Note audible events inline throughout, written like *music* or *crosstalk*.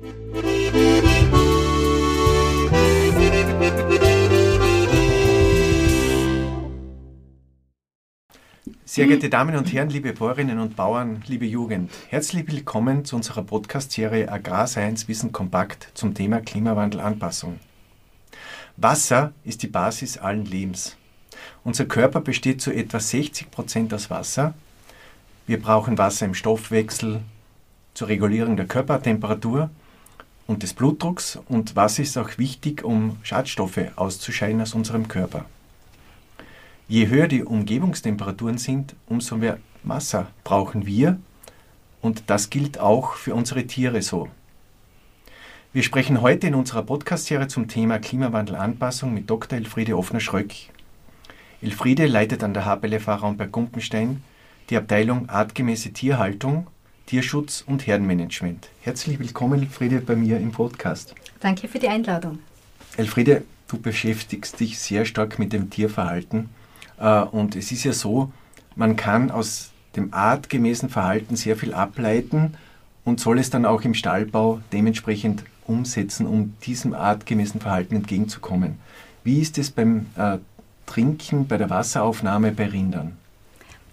Sehr geehrte Damen und Herren, liebe Bäuerinnen und Bauern, liebe Jugend, herzlich willkommen zu unserer Podcast-Serie Agrarscience Wissen Kompakt zum Thema Klimawandelanpassung. Wasser ist die Basis allen Lebens. Unser Körper besteht zu etwa 60 Prozent aus Wasser. Wir brauchen Wasser im Stoffwechsel, zur Regulierung der Körpertemperatur und des Blutdrucks und Wasser ist auch wichtig, um Schadstoffe auszuscheiden aus unserem Körper. Je höher die Umgebungstemperaturen sind, umso mehr Wasser brauchen wir und das gilt auch für unsere Tiere so. Wir sprechen heute in unserer Podcast-Serie zum Thema Klimawandelanpassung mit Dr. Elfriede Offner-Schröck. Elfriede leitet an der HBLF Raumberg Gumpenstein die Abteilung Artgemäße Tierhaltung, Tierschutz und Herdenmanagement. Herzlich willkommen, Elfriede, bei mir im Podcast. Danke für die Einladung. Elfriede, du beschäftigst dich sehr stark mit dem Tierverhalten äh, und es ist ja so, man kann aus dem artgemäßen Verhalten sehr viel ableiten und soll es dann auch im Stallbau dementsprechend umsetzen, um diesem artgemäßen Verhalten entgegenzukommen. Wie ist es beim äh, Trinken, bei der Wasseraufnahme bei Rindern?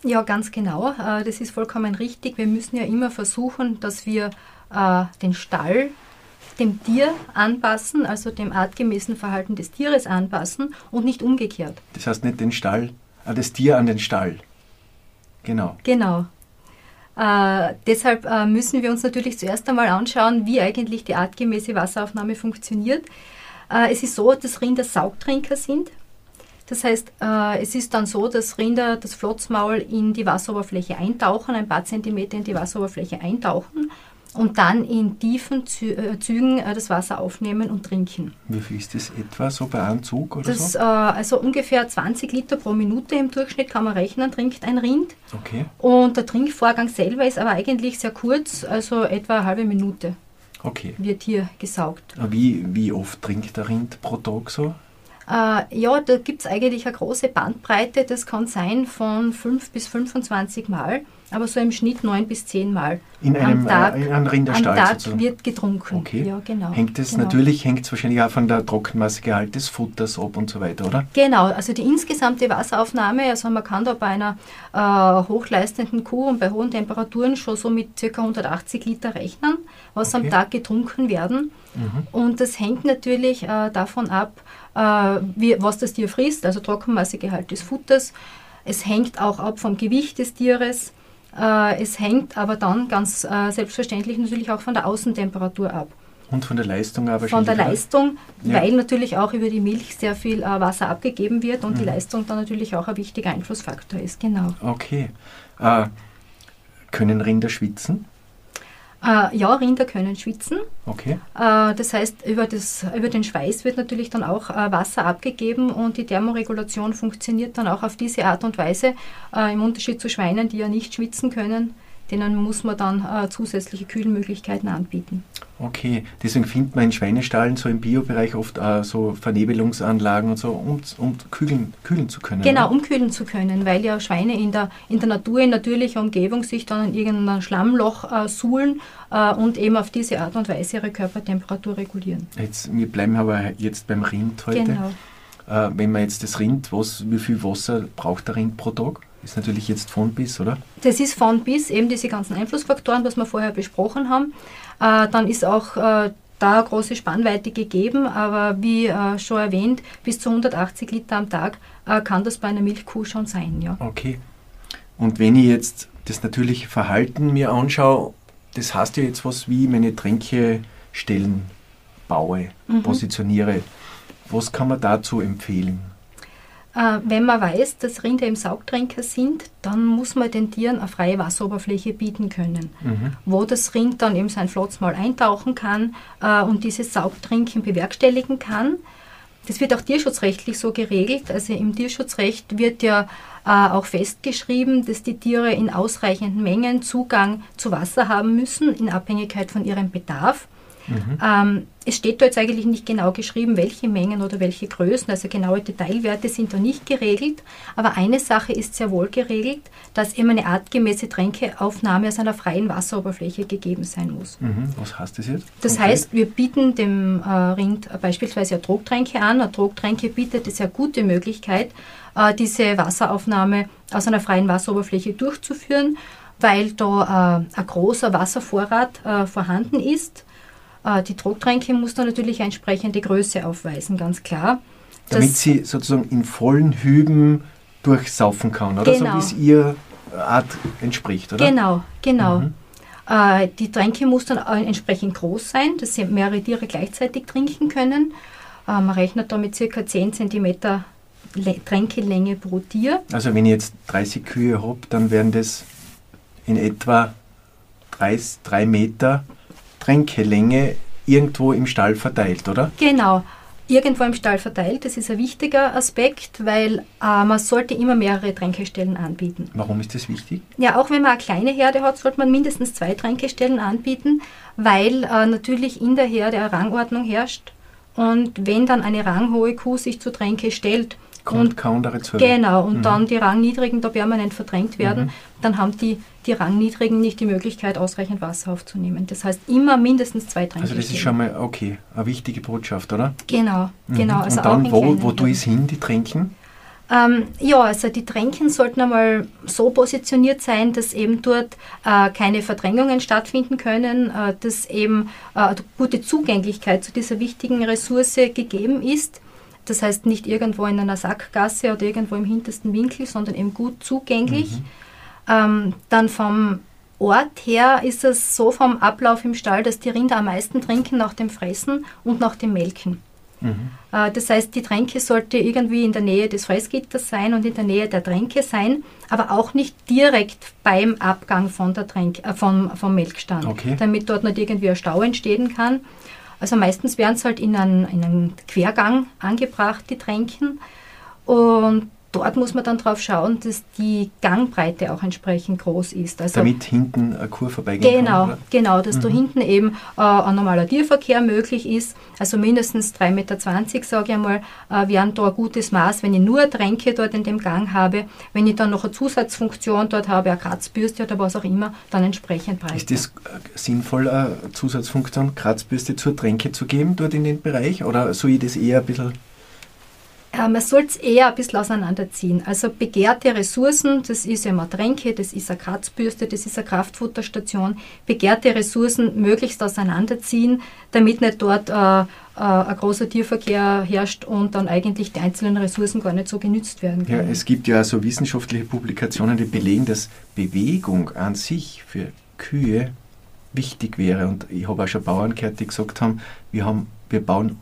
Ja, ganz genau. Äh, das ist vollkommen richtig. Wir müssen ja immer versuchen, dass wir äh, den Stall dem Tier anpassen, also dem artgemäßen Verhalten des Tieres anpassen und nicht umgekehrt. Das heißt nicht den Stall, äh, das Tier an den Stall. Genau. Genau. Äh, deshalb äh, müssen wir uns natürlich zuerst einmal anschauen, wie eigentlich die artgemäße Wasseraufnahme funktioniert. Äh, es ist so, dass Rinder Saugtrinker sind. Das heißt, äh, es ist dann so, dass Rinder das Flotzmaul in die Wasseroberfläche eintauchen, ein paar Zentimeter in die Wasseroberfläche eintauchen und dann in tiefen äh, Zügen äh, das Wasser aufnehmen und trinken. Wie viel ist das etwa so bei einem Zug oder das, so? Äh, also ungefähr 20 Liter pro Minute im Durchschnitt kann man rechnen, trinkt ein Rind. Okay. Und der Trinkvorgang selber ist aber eigentlich sehr kurz, also etwa eine halbe Minute. Okay. Wird hier gesaugt. Wie, wie oft trinkt der Rind pro Tag so? Äh, ja, da gibt es eigentlich eine große Bandbreite. Das kann sein von 5 bis 25 Mal aber so im Schnitt neun bis zehn Mal in einem, am Tag, äh, in einem Rinderstall am Tag sozusagen. wird getrunken. Okay. Ja, genau. Hängt es genau. natürlich hängt es wahrscheinlich auch von der Trockenmassegehalt des Futters ab und so weiter, oder? Genau, also die insgesamte Wasseraufnahme, also man kann da bei einer äh, hochleistenden Kuh und bei hohen Temperaturen schon so mit ca. 180 Liter rechnen, was okay. am Tag getrunken werden. Mhm. Und das hängt natürlich äh, davon ab, äh, wie, was das Tier frisst, also Trockenmassegehalt des Futters. Es hängt auch ab vom Gewicht des Tieres. Äh, es hängt aber dann ganz äh, selbstverständlich natürlich auch von der Außentemperatur ab. Und von der Leistung aber Von der Leistung, ja. weil natürlich auch über die Milch sehr viel äh, Wasser abgegeben wird und mhm. die Leistung dann natürlich auch ein wichtiger Einflussfaktor ist, genau. Okay. Äh, können Rinder schwitzen? Äh, ja, Rinder können schwitzen. Okay. Äh, das heißt, über, das, über den Schweiß wird natürlich dann auch äh, Wasser abgegeben und die Thermoregulation funktioniert dann auch auf diese Art und Weise. Äh, Im Unterschied zu Schweinen, die ja nicht schwitzen können, denen muss man dann äh, zusätzliche Kühlmöglichkeiten anbieten. Okay, deswegen findet man in Schweinestallen so im Biobereich oft äh, so Vernebelungsanlagen und so, um, um kühlen, kühlen zu können. Genau, oder? um kühlen zu können, weil ja Schweine in der, in der Natur, in natürlicher Umgebung sich dann in irgendein Schlammloch äh, suhlen äh, und eben auf diese Art und Weise ihre Körpertemperatur regulieren. Jetzt, wir bleiben aber jetzt beim Rind heute. Genau. Äh, wenn man jetzt das Rind, was, wie viel Wasser braucht der Rind pro Tag? Ist natürlich jetzt von bis, oder? Das ist von bis, eben diese ganzen Einflussfaktoren, was wir vorher besprochen haben. Äh, dann ist auch äh, da eine große Spannweite gegeben, aber wie äh, schon erwähnt, bis zu 180 Liter am Tag kann das bei einer Milchkuh schon sein. Ja. Okay. Und wenn ich jetzt das natürliche Verhalten mir anschaue, das heißt ja jetzt was, wie ich meine Tränkestellen baue, mhm. positioniere. Was kann man dazu empfehlen? Äh, wenn man weiß, dass Rinder im Saugtränker sind, dann muss man den Tieren eine freie Wasseroberfläche bieten können, mhm. wo das Rind dann eben sein Flotzmaul eintauchen kann äh, und dieses Saugtrinken bewerkstelligen kann. Das wird auch tierschutzrechtlich so geregelt. Also im Tierschutzrecht wird ja äh, auch festgeschrieben, dass die Tiere in ausreichenden Mengen Zugang zu Wasser haben müssen, in Abhängigkeit von ihrem Bedarf. Mhm. Ähm, es steht da jetzt eigentlich nicht genau geschrieben, welche Mengen oder welche Größen, also genaue Detailwerte sind da nicht geregelt. Aber eine Sache ist sehr wohl geregelt, dass eben eine artgemäße Tränkeaufnahme aus einer freien Wasseroberfläche gegeben sein muss. Mhm. Was heißt das jetzt? Das okay. heißt, wir bieten dem äh, Rind beispielsweise eine Trogtränke an. Eine Trogtränke bietet eine sehr gute Möglichkeit, äh, diese Wasseraufnahme aus einer freien Wasseroberfläche durchzuführen, weil da äh, ein großer Wasservorrat äh, vorhanden ist äh, die Drucktränke muss dann natürlich eine entsprechende Größe aufweisen, ganz klar. Damit sie sozusagen in vollen Hüben durchsaufen kann, oder? Genau. So wie es ihr Art entspricht, oder? Genau, genau. Mhm. Äh, die Tränke muss dann entsprechend groß sein, dass sie mehrere Tiere gleichzeitig trinken können. Äh, man rechnet da mit ca. 10 cm Tränkelänge pro Tier. Also wenn ich jetzt 30 Kühe habe, dann wären das in etwa 3 Meter Tränkelänge irgendwo im Stall verteilt, oder? Genau, irgendwo im Stall verteilt. Das ist ein wichtiger Aspekt, weil äh, man sollte immer mehrere Tränkestellen anbieten. Warum ist das wichtig? Ja, auch wenn man eine kleine Herde hat, sollte man mindestens zwei Tränkestellen anbieten, weil äh, natürlich in der Herde eine Rangordnung herrscht. Und wenn dann eine ranghohe Kuh sich zu Tränke stellt, und kaum dazu. Genau, und mhm. dann die Rangniedrigen da permanent verdrängt werden, mhm. Dann haben die, die Rangniedrigen nicht die Möglichkeit, ausreichend Wasser aufzunehmen. Das heißt, immer mindestens zwei Tränke. Also das ist schon mal, okay, eine wichtige Botschaft, oder? Genau, mhm. genau. Also und dann, wo, wo tue ich es hin, die Tränken? Ähm, ja, also die Tränken sollten einmal so positioniert sein, dass eben dort äh, keine Verdrängungen stattfinden können, äh, dass eben äh, gute Zugänglichkeit zu dieser wichtigen Ressource gegeben ist. Das heißt nicht irgendwo in einer Sackgasse oder irgendwo im hintersten Winkel, sondern eben gut zugänglich. Mhm. Ähm, dann vom Ort her ist es so vom Ablauf im Stall, dass die Rinder am meisten trinken nach dem Fressen und nach dem Melken. Mhm. Äh, das heißt, die Tränke sollte irgendwie in der Nähe des Fressgitters sein und in der Nähe der Tränke sein, aber auch nicht direkt beim Abgang von der Tränke, äh, vom, vom Melkstand, okay. damit dort nicht irgendwie ein Stau entstehen kann. Also meistens werden es halt in einen, in einen Quergang angebracht, die Tränken. Und dort muss man dann darauf schauen, dass die Gangbreite auch entsprechend groß ist. Also Damit hinten eine Kur vorbeigehen genau, kann? Oder? Genau, dass mhm. da hinten eben äh, ein normaler Tierverkehr möglich ist. Also mindestens 3,20 Meter, sage ich einmal, äh, wären da ein gutes Maß, wenn ich nur Tränke dort in dem Gang habe. Wenn ich dann noch eine Zusatzfunktion dort habe, eine Kratzbürste oder was auch immer, dann entsprechend breiter. Ist das äh, sinnvoll, eine Zusatzfunktion, Kratzbürste zur Tränke zu geben dort in den Bereich? Oder soll ich das eher ein bisschen man soll es eher ein bisschen auseinanderziehen. Also begehrte Ressourcen, das ist ja immer Tränke, das ist eine Kratzbürste, das ist eine Kraftfutterstation, begehrte Ressourcen möglichst auseinanderziehen, damit nicht dort äh, äh, ein großer Tierverkehr herrscht und dann eigentlich die einzelnen Ressourcen gar nicht so genützt werden können. Ja, es gibt ja so wissenschaftliche Publikationen, die belegen, dass Bewegung an sich für Kühe wichtig wäre. Und ich habe auch schon Bauern gehört, die gesagt haben, wir, haben, wir bauen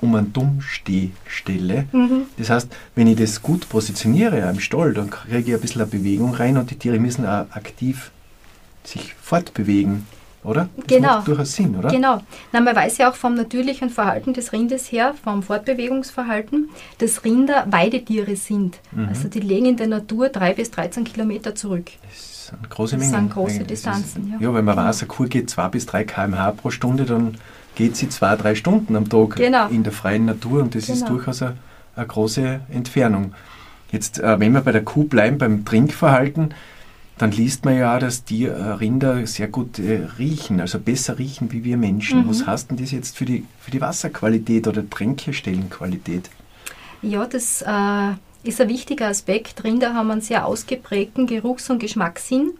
um eine Dummstehstelle. Mhm. Das heißt, wenn ich das gut positioniere am Stall, dann kriege ich ein bisschen eine Bewegung rein und die Tiere müssen auch aktiv sich fortbewegen. Oder? Das genau. macht durchaus Sinn, oder? Genau. Na, man weiß ja auch vom natürlichen Verhalten des Rindes her, vom Fortbewegungsverhalten, dass Rinder Weidetiere sind. Mhm. Also die legen in der Natur drei bis 13 Kilometer zurück. Das sind große Mengen. Das sind große Distanzen. Ist, ja. ja, wenn man genau. weiß, eine Kuh geht zwei bis drei km/h pro Stunde, dann geht sie zwei, drei Stunden am Tag genau. in der freien Natur und das genau. ist durchaus eine, eine, große Entfernung. Jetzt, äh, wenn wir bei der Kuh bleiben, beim Trinkverhalten, dann liest man ja dass die äh, Rinder sehr gut äh, riechen, also besser riechen wie wir Menschen. Mhm. Was heißt denn das jetzt für die, für die Wasserqualität oder Tränkestellenqualität? Ja, das äh, ist ein wichtiger Aspekt. Rinder haben einen sehr ausgeprägten Geruchs- und Geschmackssinn.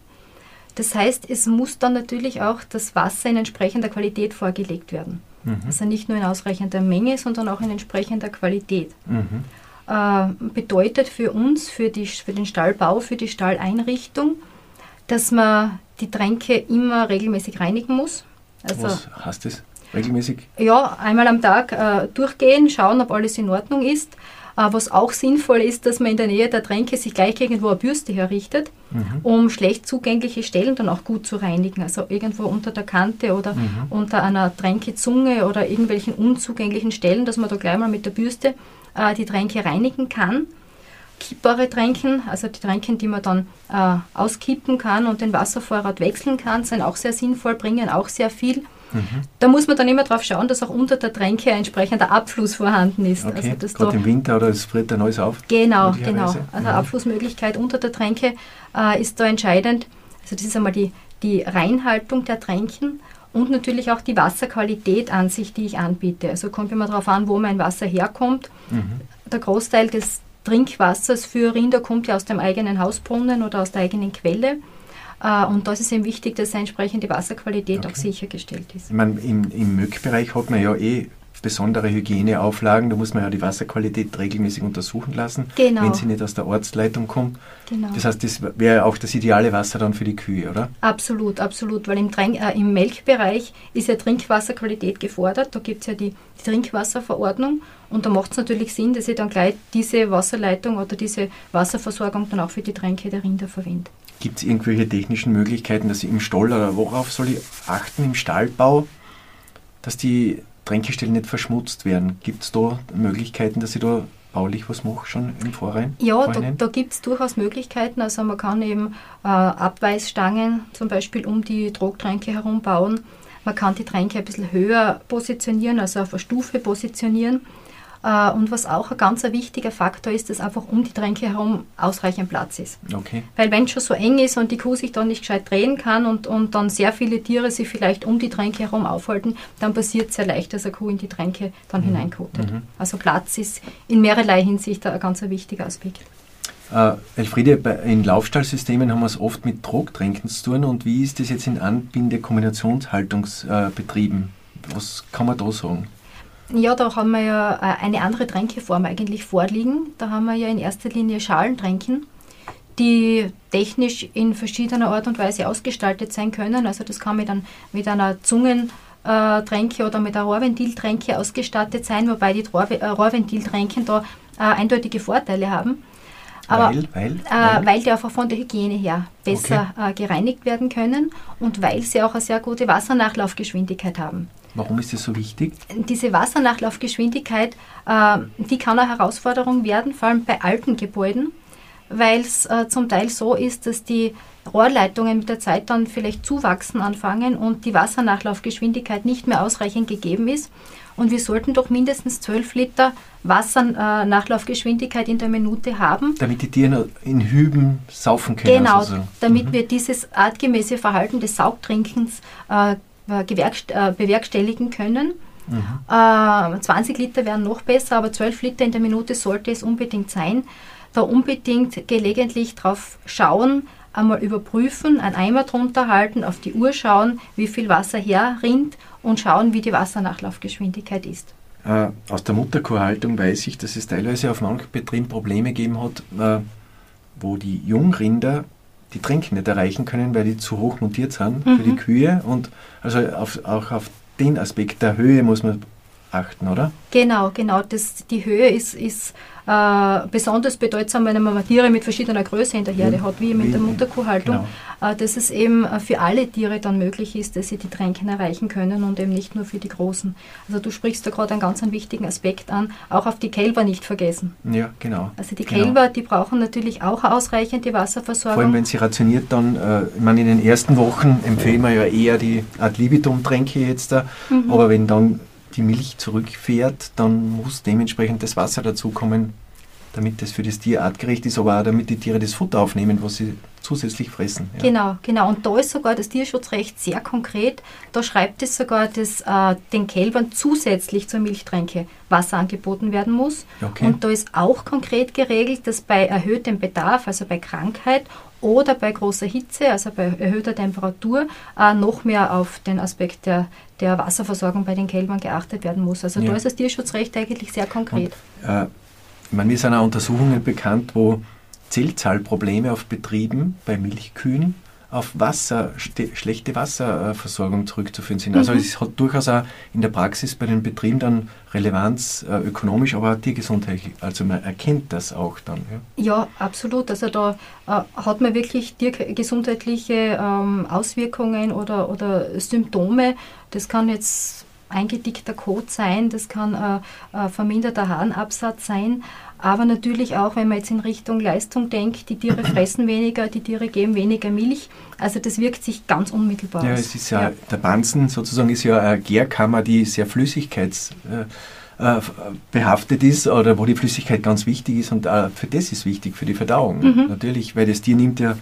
Das heißt, es muss dann natürlich auch das Wasser in entsprechender Qualität vorgelegt werden. Mhm. Also nicht nur in ausreichender Menge, sondern auch in entsprechender Qualität. Mhm. Äh, bedeutet für uns, für, die, für den Stallbau, für die Stalleinrichtung, dass man die Tränke immer regelmäßig reinigen muss. Also, Was heißt das? Regelmäßig? Ja, einmal am Tag äh, durchgehen, schauen, ob alles in Ordnung ist. Äh, was auch sinnvoll ist, dass man in der Nähe der Tränke sich gleich irgendwo eine Bürste herrichtet, mhm. um schlecht zugängliche Stellen dann auch gut zu reinigen. Also irgendwo unter der Kante oder mhm. unter einer Tränkezunge oder irgendwelchen unzugänglichen Stellen, dass man da gleich mal mit der Bürste äh, die Tränke reinigen kann. Kippbare Tränken, also die Tränken, die man dann äh, auskippen kann und den Wasservorrat wechseln kann, sind auch sehr sinnvoll, bringen auch sehr viel. Mhm. Da muss man dann immer darauf schauen, dass auch unter der Tränke ein entsprechender Abfluss vorhanden ist. Okay. Also, Gerade im Winter oder es friert dann alles auf? Genau, genau. Also mhm. Abflussmöglichkeit unter der Tränke äh, ist da entscheidend. Also das ist einmal die, die Reinhaltung der Tränken und natürlich auch die Wasserqualität an sich, die ich anbiete. Also kommt immer darauf an, wo mein Wasser herkommt. Mhm. Der Großteil des Trinkwassers für Rinder kommt ja aus dem eigenen Hausbrunnen oder aus der eigenen Quelle. Äh, und da ist es eben wichtig, dass eine entsprechende Wasserqualität okay. auch sichergestellt ist. Ich meine, im, im Milchbereich hat man ja eh besondere Hygieneauflagen. Da muss man ja die Wasserqualität regelmäßig untersuchen lassen, genau. wenn sie nicht aus der Ortsleitung kommt. Genau. Das heißt, das wäre auch das ideale Wasser dann für die Kühe, oder? Absolut, absolut, weil im, Trink, äh, im Melkbereich ist ja Trinkwasserqualität gefordert. Da gibt es ja die, die, Trinkwasserverordnung und da macht es natürlich Sinn, dass ich dann gleich diese Wasserleitung oder diese Wasserversorgung dann auch für die Tränke der Rinder verwende. Gibt es irgendwelche technischen Möglichkeiten, dass ich im Stall oder worauf soll ich achten im Stallbau, dass die Tränkestellen nicht verschmutzt werden? Gibt es da Möglichkeiten, dass ich da baulich was mache schon im Vorrein? Ja, da, da gibt es durchaus Möglichkeiten. Also man kann eben äh, Abweisstangen zum Beispiel um die Trogtränke herum bauen. Man kann die Tränke ein bisschen höher positionieren, also auf eine Stufe positionieren. Äh, und was auch ein ganz wichtiger Faktor ist, dass einfach um die Tränke herum ausreichend Platz ist. Okay. Weil wenn es schon so eng ist und die Kuh sich dann nicht gescheit drehen kann und, und dann sehr viele Tiere sich vielleicht um die Tränke herum aufhalten, dann passiert es sehr leicht, dass eine Kuh in die Tränke dann mhm. hineinkotet. Mhm. Also Platz ist in mehrerlei Hinsicht ein ganz wichtiger Aspekt. Uh, Elfriede, in Laufstallsystemen haben wir es oft mit Trogtränken zu tun. Und wie ist das jetzt in Anbinde-Kombinationshaltungsbetrieben? Was kann man da sagen? Ja, da haben wir ja äh, eine andere Tränkeform eigentlich vorliegen. Da haben wir ja in erster Linie Schalentränken, die technisch in verschiedener Art und Weise ausgestaltet sein können. Also das kann mit, ein, mit einer Zungentränke oder mit einer Rohrventiltränke ausgestattet sein, wobei die äh, Rohrventiltränken da äh, eindeutige Vorteile haben. Aber, weil, weil, äh, weil? weil die einfach von der Hygiene her besser okay. äh, gereinigt werden können und weil sie auch eine sehr gute Wassernachlaufgeschwindigkeit haben. Warum ist das so wichtig? Diese Wassernachlaufgeschwindigkeit, äh, die kann eine Herausforderung werden, vor allem bei alten Gebäuden, weil es äh, zum Teil so ist, dass die Rohrleitungen mit der Zeit dann vielleicht zuwachsen anfangen und die Wassernachlaufgeschwindigkeit nicht mehr ausreichend gegeben ist. Und wir sollten doch mindestens 12 Liter Wassernachlaufgeschwindigkeit in der Minute haben. Damit die Tiere in Hüben saufen können. Genau, sozusagen. damit mhm. wir dieses artgemäße Verhalten des Saugtrinkens äh, äh, äh, bewerkstelligen können. Mhm. 20 äh, Liter wären noch besser, aber 12 Liter in der Minute sollte es unbedingt sein. Da unbedingt gelegentlich drauf schauen, einmal überprüfen, einen Eimer drunter halten, auf die Uhr schauen, wie viel Wasser herrinnt und schauen, wie die Wassernachlaufgeschwindigkeit ist. Äh, aus der Mutterkuhhaltung weiß ich, dass es teilweise auf manchen Betrieben Probleme gegeben hat, äh, wo die Jungrinder die Tränke nicht erreichen können, weil die zu hoch montiert sind mhm. für die mhm. Kühe. Und also auf, auch auf den Aspekt der Höhe muss man achten, oder? Genau, genau. Das, die Höhe ist, ist äh, besonders bedeutsam, wenn man Tiere mit verschiedener Größe in der Herde mhm. hat, wie mit der Mutterkuhhaltung, genau. äh, dass es eben für alle Tiere dann möglich ist, dass sie die Tränken erreichen können und eben nicht nur für die Großen. Also du sprichst da gerade einen ganz einen wichtigen Aspekt an, auch auf die Kälber nicht vergessen. Ja, genau. Also die genau. Kälber, die brauchen natürlich auch ausreichend die Wasserversorgung. Vor allem, wenn sie rationiert, dann, äh, ich meine, in den ersten Wochen empfehlen wir ja eher die Ad libitum-Tränke jetzt da, mhm. aber wenn dann die Milch zurückfährt, dann muss dementsprechend das Wasser dazukommen, damit das für das Tier artgerecht ist, aber auch damit die Tiere das Futter aufnehmen, was sie zusätzlich fressen. Ja. Genau, genau. Und da ist sogar das Tierschutzrecht sehr konkret. Da schreibt es sogar, dass äh, den Kälbern zusätzlich zur Milchtränke Wasser angeboten werden muss. Okay. Und da ist auch konkret geregelt, dass bei erhöhtem Bedarf, also bei Krankheit oder bei großer Hitze, also bei erhöhter Temperatur, äh, noch mehr auf den Aspekt der, der Wasserversorgung bei den Kälbern geachtet werden muss. Also ja. da ist das Tierschutzrecht eigentlich sehr konkret. Und, äh, ich meine, mir sind auch Untersuchungen bekannt, wo Zellzahlprobleme auf Betrieben bei Milchkühen auf Wasser, schlechte Wasserversorgung zurückzuführen sind. Also mhm. es hat durchaus auch in der Praxis bei den Betrieben dann Relevanz äh, ökonomisch, aber auch tiergesundheitlich. Also man erkennt das auch dann. Ja, ja absolut. Also da äh, hat man wirklich tiergesundheitliche ähm, Auswirkungen oder, oder Symptome. Das kann jetzt eingedickter Kot sein, das kann äh, äh, verminderter Harnabsatz sein, aber natürlich auch, wenn man jetzt in Richtung Leistung denkt, die Tiere *clears throat* fressen weniger, die Tiere geben weniger Milch, also das wirkt sich ganz unmittelbar ja, aus. Es ist ja, ja, der Banzen sozusagen ist ja eine Gärkammer, die sehr flüssigkeits äh, äh, ist oder wo die Flüssigkeit ganz wichtig ist und äh, für das ist wichtig, für die Verdauung. Mhm. Natürlich, weil das Tier nimmt ja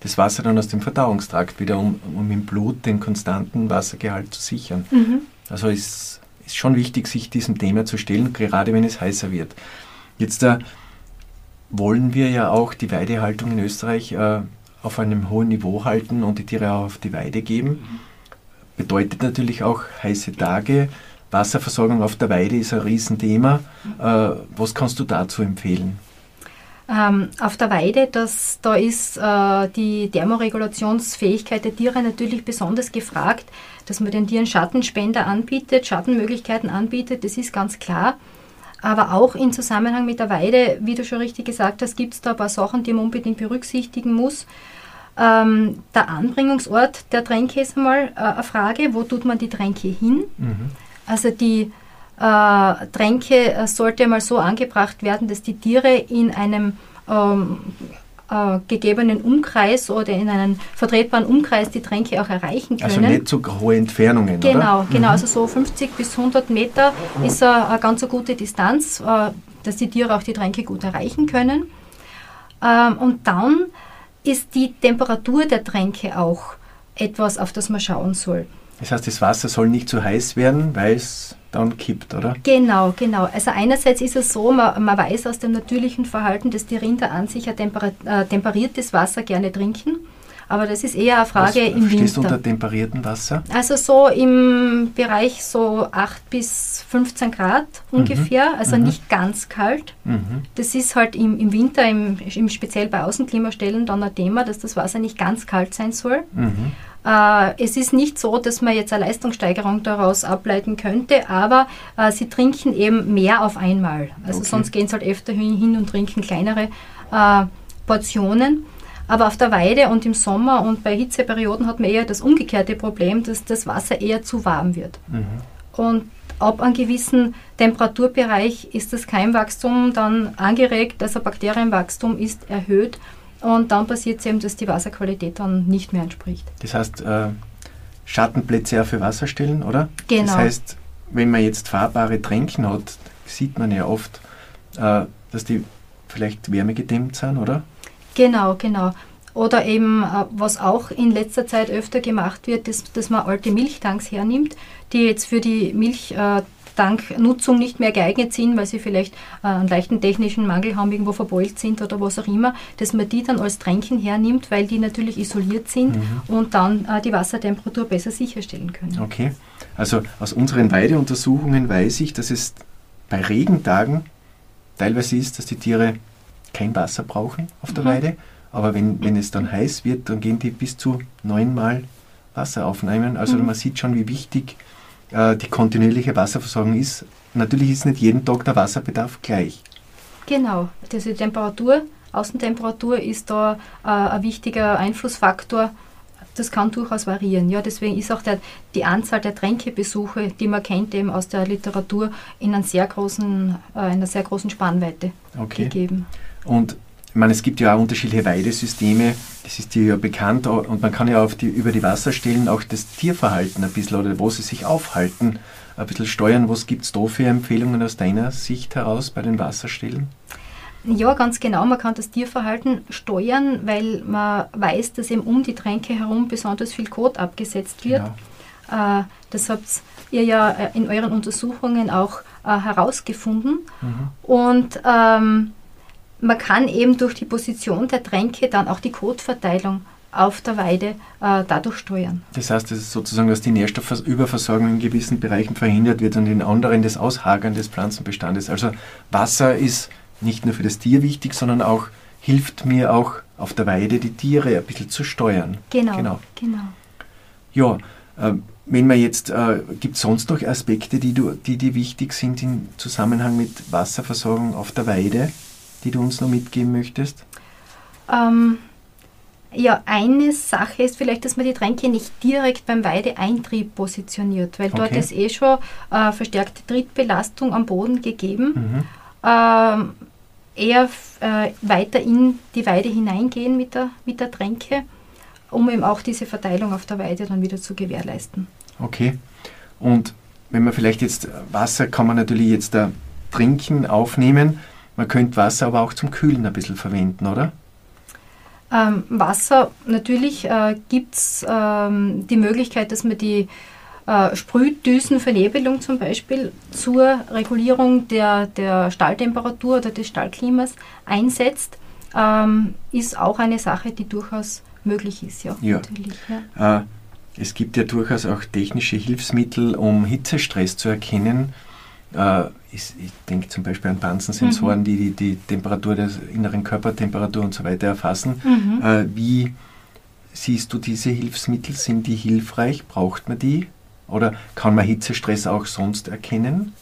das Wasser dann aus dem Verdauungstrakt wieder, um, um im Blut den konstanten Wassergehalt zu sichern. Mhm. Also ist, ist schon wichtig, sich diesem Thema zu stellen, gerade wenn es heißer wird. Jetzt äh, wollen wir ja auch die Weidehaltung in Österreich äh, auf einem hohen Niveau halten und die Tiere auch auf die Weide geben. Bedeutet natürlich auch heiße Tage. Wasserversorgung auf der Weide ist ein Riesenthema. Äh, was kannst du dazu empfehlen? Ähm, auf der Weide, das, da ist äh, die Thermoregulationsfähigkeit der Tiere natürlich besonders gefragt, dass man den Tieren Schattenspender anbietet, Schattenmöglichkeiten anbietet, das ist ganz klar. Aber auch im Zusammenhang mit der Weide, wie du schon richtig gesagt hast, gibt es da ein paar Sachen, die man unbedingt berücksichtigen muss. Ähm, der Anbringungsort der Tränke ist einmal äh, eine Frage, wo tut man die Tränke hin? Mhm. Also die äh, Tränke äh, sollte mal so angebracht werden, dass die Tiere in einem ähm, äh, gegebenen Umkreis oder in einem vertretbaren Umkreis die Tränke auch erreichen also können. Also nicht zu hohe Entfernungen, Genau, oder? genau. Mhm. Also so 50 bis 100 Meter ist eine, eine ganz gute Distanz, äh, dass die Tiere auch die Tränke gut erreichen können. Ähm, und dann ist die Temperatur der Tränke auch etwas, auf das man schauen soll. Das heißt, das Wasser soll nicht zu heiß werden, weil es dann kippt, oder? Genau, genau. Also einerseits ist es so, man, man weiß aus dem natürlichen Verhalten, dass die Rinder an sich ein temper, äh, temperiertes Wasser gerne trinken. Aber das ist eher eine Frage Was im Winter. unter temperiertem Wasser? Also so im Bereich so 8 bis 15 Grad mhm. ungefähr, also mhm. nicht ganz kalt. Mhm. Das ist halt im, im Winter, im, im, speziell bei Außenklimastellen dann ein Thema, dass das Wasser nicht ganz kalt sein soll. Äh, es ist nicht so, dass man jetzt eine Leistungssteigerung daraus ableiten könnte, aber äh, sie trinken eben mehr auf einmal. Also okay. sonst gehen sie halt öfter hin und trinken kleinere äh, Portionen. Aber auf der Weide und im Sommer und bei Hitzeperioden hat man eher das umgekehrte Problem, dass das Wasser eher zu warm wird. Mhm. Und ab einem gewissen Temperaturbereich ist das Keimwachstum dann angeregt, also Bakterienwachstum ist erhöht und dann passiert es eben, dass die Wasserqualität dann nicht mehr entspricht. Das heißt, äh, Schattenplätze auch für Wasserstellen, oder? Genau. Das heißt, wenn man jetzt fahrbare Tränken hat, sieht man ja oft, äh, dass die vielleicht wärmegedämmt sind, oder? Genau, genau. Oder eben, äh, was auch in letzter Zeit öfter gemacht wird, ist, dass man alte Milchtanks hernimmt, die jetzt für die Milch dank Nutzung nicht mehr geeignet sind, weil sie vielleicht äh, einen leichten technischen Mangel haben, irgendwo verbeult sind oder was auch immer, dass man die dann als Tränken hernimmt, weil die natürlich isoliert sind mhm. und dann äh, die Wassertemperatur besser sicherstellen können. Okay, also aus unseren Weideuntersuchungen weiß ich, dass es bei Regentagen teilweise ist, dass die Tiere kein Wasser brauchen auf der mhm. Weide, aber wenn, wenn es dann heiß wird, dann gehen die bis zu neunmal Wasser aufnehmen. Also mhm. man sieht schon, wie wichtig äh, die kontinuierliche Wasserversorgung ist. Natürlich ist nicht jeden Tag der Wasserbedarf gleich. Genau, diese Temperatur, Außentemperatur ist da äh, ein wichtiger Einflussfaktor. Das kann durchaus variieren. Ja, deswegen ist auch der, die Anzahl der Tränkebesuche, die man kennt eben aus der Literatur, in, einer sehr großen, äh, einer sehr großen Spannweite okay. gegeben. Und ich meine, es gibt ja auch unterschiedliche Weidesysteme, das ist dir ja bekannt und man kann ja auf die, über die Wasserstellen auch das Tierverhalten ein bisschen oder wo sie sich aufhalten, ein bisschen steuern. Was gibt es da für Empfehlungen aus deiner Sicht heraus bei den Wasserstellen? Ja, ganz genau. Man kann das Tierverhalten steuern, weil man weiß, dass eben um die Tränke herum besonders viel Kot abgesetzt wird. Ja. Äh, das habt ihr ja äh, in euren Untersuchungen auch äh, herausgefunden. Mhm. Und ähm, man kann eben durch die Position der Tränke dann auch die Kotverteilung auf der Weide äh, dadurch steuern. Das heißt, das ist sozusagen, dass die Nährstoffüberversorgung in gewissen Bereichen verhindert wird und in anderen das Aushagern des Pflanzenbestandes. Also Wasser ist nicht nur für das Tier wichtig, sondern auch hilft mir auch auf der Weide die Tiere ein bisschen zu steuern. Genau. Genau. genau. Ja, äh, wenn man jetzt, äh, gibt es sonst noch Aspekte, die, du, die dir wichtig sind im Zusammenhang mit Wasserversorgung auf der Weide? Die du uns noch mitgeben möchtest? Ähm, Ja, eine Sache ist vielleicht, dass man die Tränke nicht direkt beim Weideeintrieb positioniert, weil okay. dort ist eh schon äh, verstärkte Trittbelastung am Boden gegeben. Mhm. Ähm, eher äh, weiter in die Weide hineingehen mit der, mit der Tränke, um eben auch diese Verteilung auf der Weide dann wieder zu gewährleisten. Okay. Und wenn man vielleicht jetzt Wasser kann man natürlich jetzt da trinken, aufnehmen. Man könnte Wasser aber auch zum Kühlen ein bisschen verwenden, oder? Ähm, Wasser, natürlich äh, gibt es ähm, die Möglichkeit, dass man die äh, Sprühdüsenvernebelung zum Beispiel zur Regulierung der, der Stalltemperatur oder des Stallklimas einsetzt, ähm, ist auch eine Sache, die durchaus möglich ist. Ja, ja. ja. Äh, es gibt ja durchaus auch technische Hilfsmittel, um Hitzestress zu erkennen. Äh, ich, ich denke zum Beispiel an Panzensensoren, mhm. die, die die Temperatur der inneren Körpertemperatur und so weiter erfassen. Mhm. Äh, wie siehst du diese Hilfsmittel? Sind die hilfreich? Braucht man die? Oder kann man Hitzestress auch sonst erkennen?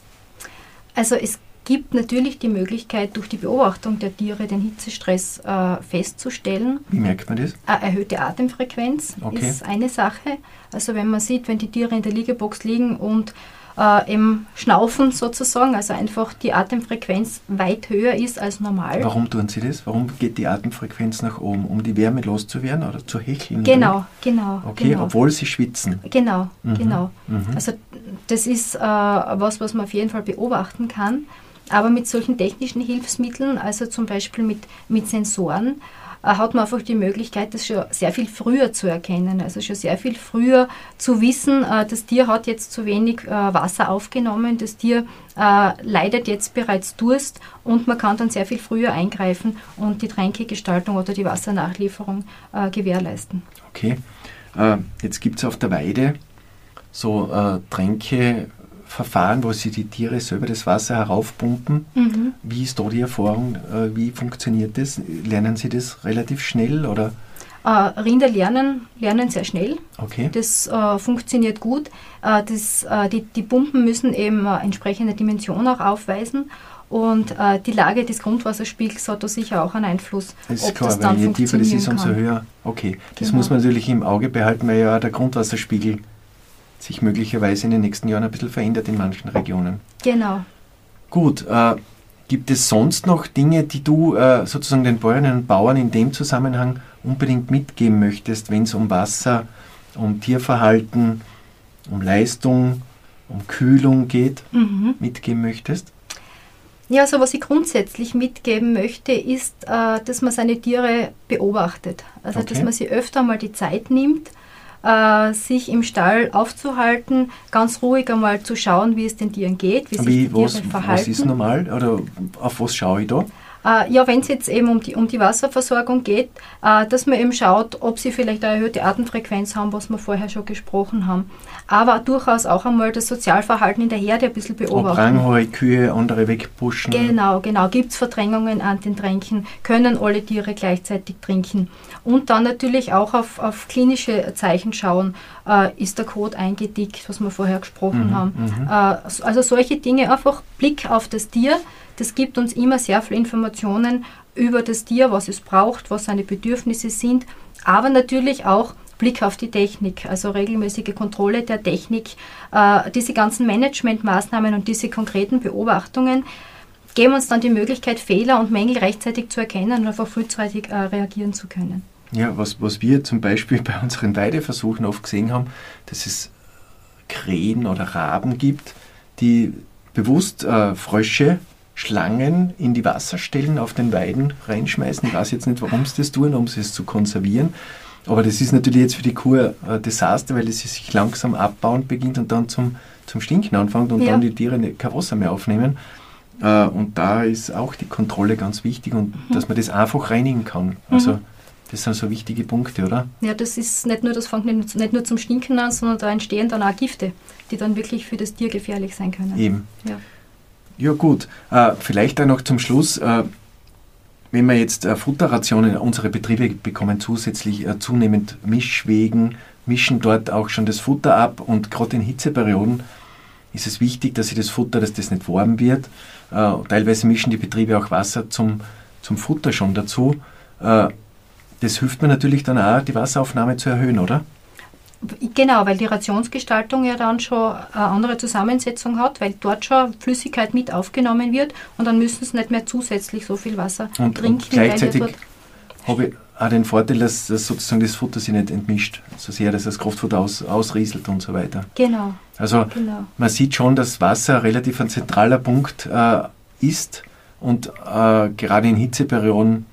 Also es gibt natürlich die Möglichkeit, durch die Beobachtung der Tiere den Hitzestress äh, festzustellen. Wie merkt man das? Eine erhöhte Atemfrequenz okay. ist eine Sache. Also wenn man sieht, wenn die Tiere in der Liegebox liegen und äh, im Schnaufen sozusagen, also einfach die Atemfrequenz weit höher ist als normal. Warum tun Sie das? Warum geht die Atemfrequenz nach oben? Um die Wärme loszuwerden oder zu hecheln? Genau, genau. Okay, genau. obwohl Sie schwitzen. Genau, mhm. genau. Mhm. Also das ist äh, was, was man auf jeden Fall beobachten kann. Aber mit solchen technischen Hilfsmitteln, also zum Beispiel mit, mit Sensoren, hat man einfach die Möglichkeit, das schon sehr viel früher zu erkennen. Also schon sehr viel früher zu wissen, äh, das Tier hat jetzt zu wenig äh, Wasser aufgenommen, das Tier leidet jetzt bereits Durst und man kann dann sehr viel früher eingreifen und die Tränkegestaltung oder die Wassernachlieferung gewährleisten. Okay. Jetzt gibt es auf der Weide so Tränke Verfahren, wo Sie die Tiere selber das Wasser heraufpumpen. Mhm. Wie ist da die Erfahrung? Äh, wie funktioniert das? Lernen Sie das relativ schnell oder? Äh, Rinder lernen, lernen sehr schnell. Okay. Das äh, funktioniert gut. Äh, das, äh, die, die Pumpen müssen eben entsprechende Dimension auch aufweisen. Und die Lage des Grundwasserspiegels hat da sicher auch einen Einfluss. Das ist klar, das weil je tiefer das ist, umso höher. Okay, das genau. muss man natürlich im Auge behalten, weil ja der Grundwasserspiegel sich möglicherweise in den nächsten Jahren ein bisschen verändert in manchen Regionen. Genau. Gut, äh, gibt es sonst noch Dinge, die du äh, sozusagen den Bäuerinnen und Bauern in dem Zusammenhang unbedingt mitgeben möchtest, wenn es um Wasser, um Tierverhalten, um Leistung, um Kühlung geht, mhm. mitgeben möchtest? Ja, also was ich grundsätzlich mitgeben möchte, ist, äh, dass man seine Tiere beobachtet. Also okay. dass man sie öfter mal die Zeit nimmt, äh, sich im Stall aufzuhalten, ganz ruhig einmal zu schauen, wie es den Tieren geht, wie, wie sich die was, Tiere verhalten. Was ist normal oder auf was schaue ich da? Äh, ja, wenn es jetzt eben um die, um die Wasserversorgung geht, äh, dass man eben schaut, ob sie vielleicht eine erhöhte Atemfrequenz haben, was wir vorher schon gesprochen haben. Aber durchaus auch einmal das Sozialverhalten in der Herde ein bisschen beobachten. Ranghohe Kühe, andere wegpushen. Genau, genau. Gibt es Verdrängungen an den Tränken? Können alle Tiere gleichzeitig trinken? Und dann natürlich auch auf, auf klinische Zeichen schauen. Äh, ist der Kot eingedickt, was wir vorher gesprochen mhm, haben? Mhm. Äh, also solche Dinge, einfach Blick auf das Tier das gibt uns immer sehr viele Informationen über das Tier, was es braucht, was seine Bedürfnisse sind, aber natürlich auch Blick auf die Technik, also regelmäßige Kontrolle der Technik, äh, diese ganzen Managementmaßnahmen und diese konkreten Beobachtungen geben uns dann die Möglichkeit, Fehler und Mängel rechtzeitig zu erkennen und einfach frühzeitig äh, reagieren zu können. Ja, was, was wir zum Beispiel *laughs* bei unseren Weideversuchen oft gesehen haben, dass es Krähen oder Raben gibt, die bewusst äh, Frösche Schlangen in die Wasserstellen auf den Weiden reinschmeißen. Ich weiß jetzt nicht, warum sie das tun, um es zu konservieren. Aber das ist natürlich jetzt für die Kuh ein Desaster, weil es sich langsam abbauen beginnt und dann zum, zum Stinken anfängt und ja. dann die Tiere kein Wasser mehr aufnehmen. Äh, und da ist auch die Kontrolle ganz wichtig und mhm. dass man das einfach reinigen kann. Also mhm. das sind so wichtige Punkte, oder? Ja, das ist nicht nur, das fängt nicht, nur zum Stinken an, sondern da entstehen dann auch Gifte, die dann wirklich für das Tier gefährlich sein können. Eben. Ja. Ja gut, äh, vielleicht dann noch zum Schluss, äh, wenn wir jetzt äh, Futterrationen, unsere Betriebe bekommen zusätzlich äh, zunehmend Mischwegen, mischen dort auch schon das Futter ab und gerade in Hitzeperioden ist es wichtig, dass sie das Futter, dass das nicht warm wird. Äh, teilweise mischen die Betriebe auch Wasser zum, zum Futter schon dazu. Äh, das hilft mir natürlich dann auch, die Wasseraufnahme zu erhöhen, oder? Genau, weil die Rationsgestaltung ja dann schon eine andere Zusammensetzung hat, weil dort schon Flüssigkeit mit aufgenommen wird und dann müssen sie nicht mehr zusätzlich so viel Wasser und, trinken. Und gleichzeitig habe ich auch den Vorteil, dass, dass, sozusagen das Futter sich nicht entmischt, so sehr, dass das Kraftfutter aus, ausrieselt und so weiter. Genau. Also genau. man sieht schon, dass Wasser relativ ein zentraler Punkt äh, ist und äh, gerade in Hitzeperioden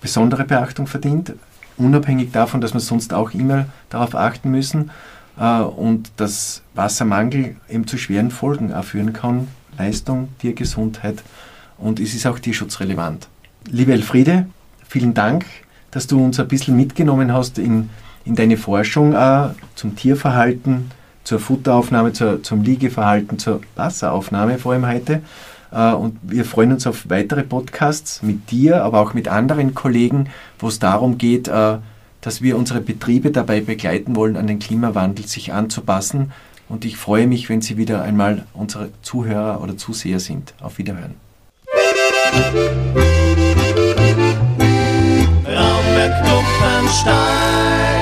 besondere Beachtung verdient unabhängig davon, dass wir sonst auch immer darauf achten müssen äh, und dass Wassermangel eben zu schweren Folgen auch führen kann. Leistung, Tiergesundheit und es ist auch tierschutzrelevant. Liebe Elfriede, vielen Dank, dass du uns ein bisschen mitgenommen hast in, in deine Forschung äh, zum Tierverhalten, zur Futteraufnahme, zur, zum Liegeverhalten, zur Wasseraufnahme vor allem heute. Äh, und wir freuen uns auf weitere Podcasts mit dir, aber auch mit anderen Kollegen, wo es darum geht, äh, dass wir unsere Betriebe dabei begleiten wollen, an den Klimawandel sich anzupassen. Und ich freue mich, wenn Sie wieder einmal unsere Zuhörer oder Zuseher sind. Auf Wiederhören. Klumpenstein